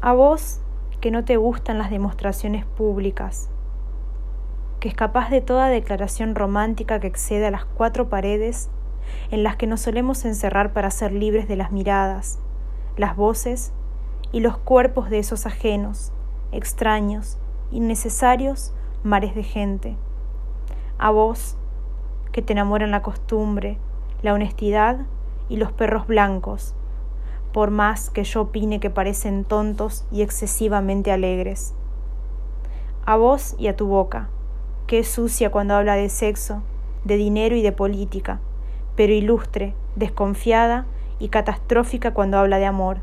A vos que no te gustan las demostraciones públicas, que es capaz de toda declaración romántica que exceda las cuatro paredes en las que nos solemos encerrar para ser libres de las miradas, las voces y los cuerpos de esos ajenos, extraños, innecesarios mares de gente. A vos, que te enamoran la costumbre, la honestidad y los perros blancos, por más que yo opine que parecen tontos y excesivamente alegres. A vos y a tu boca, que es sucia cuando habla de sexo, de dinero y de política, pero ilustre, desconfiada y catastrófica cuando habla de amor.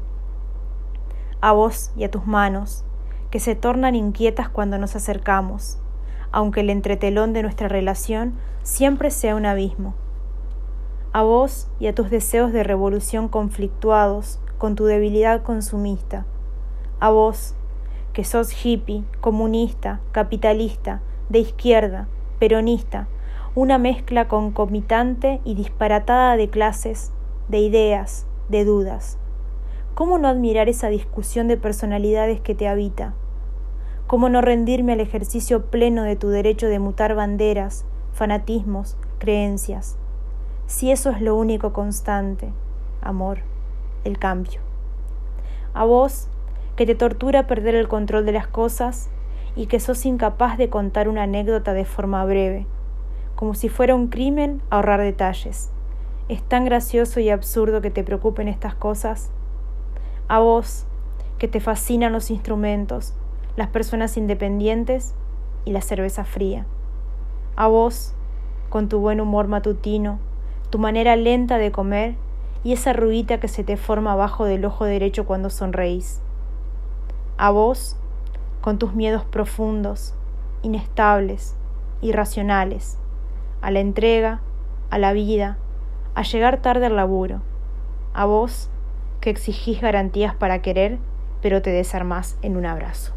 A vos y a tus manos, que se tornan inquietas cuando nos acercamos, aunque el entretelón de nuestra relación siempre sea un abismo. A vos y a tus deseos de revolución conflictuados con tu debilidad consumista. A vos, que sos hippie, comunista, capitalista, de izquierda, peronista, una mezcla concomitante y disparatada de clases, de ideas, de dudas. ¿Cómo no admirar esa discusión de personalidades que te habita? ¿Cómo no rendirme al ejercicio pleno de tu derecho de mutar banderas, fanatismos, creencias? Si eso es lo único constante, amor, el cambio. A vos, que te tortura perder el control de las cosas y que sos incapaz de contar una anécdota de forma breve, como si fuera un crimen ahorrar detalles. Es tan gracioso y absurdo que te preocupen estas cosas. A vos, que te fascinan los instrumentos, las personas independientes y la cerveza fría. A vos, con tu buen humor matutino, tu manera lenta de comer y esa ruita que se te forma abajo del ojo derecho cuando sonreís. A vos, con tus miedos profundos, inestables, irracionales, a la entrega, a la vida, a llegar tarde al laburo. A vos, que exigís garantías para querer, pero te desarmás en un abrazo.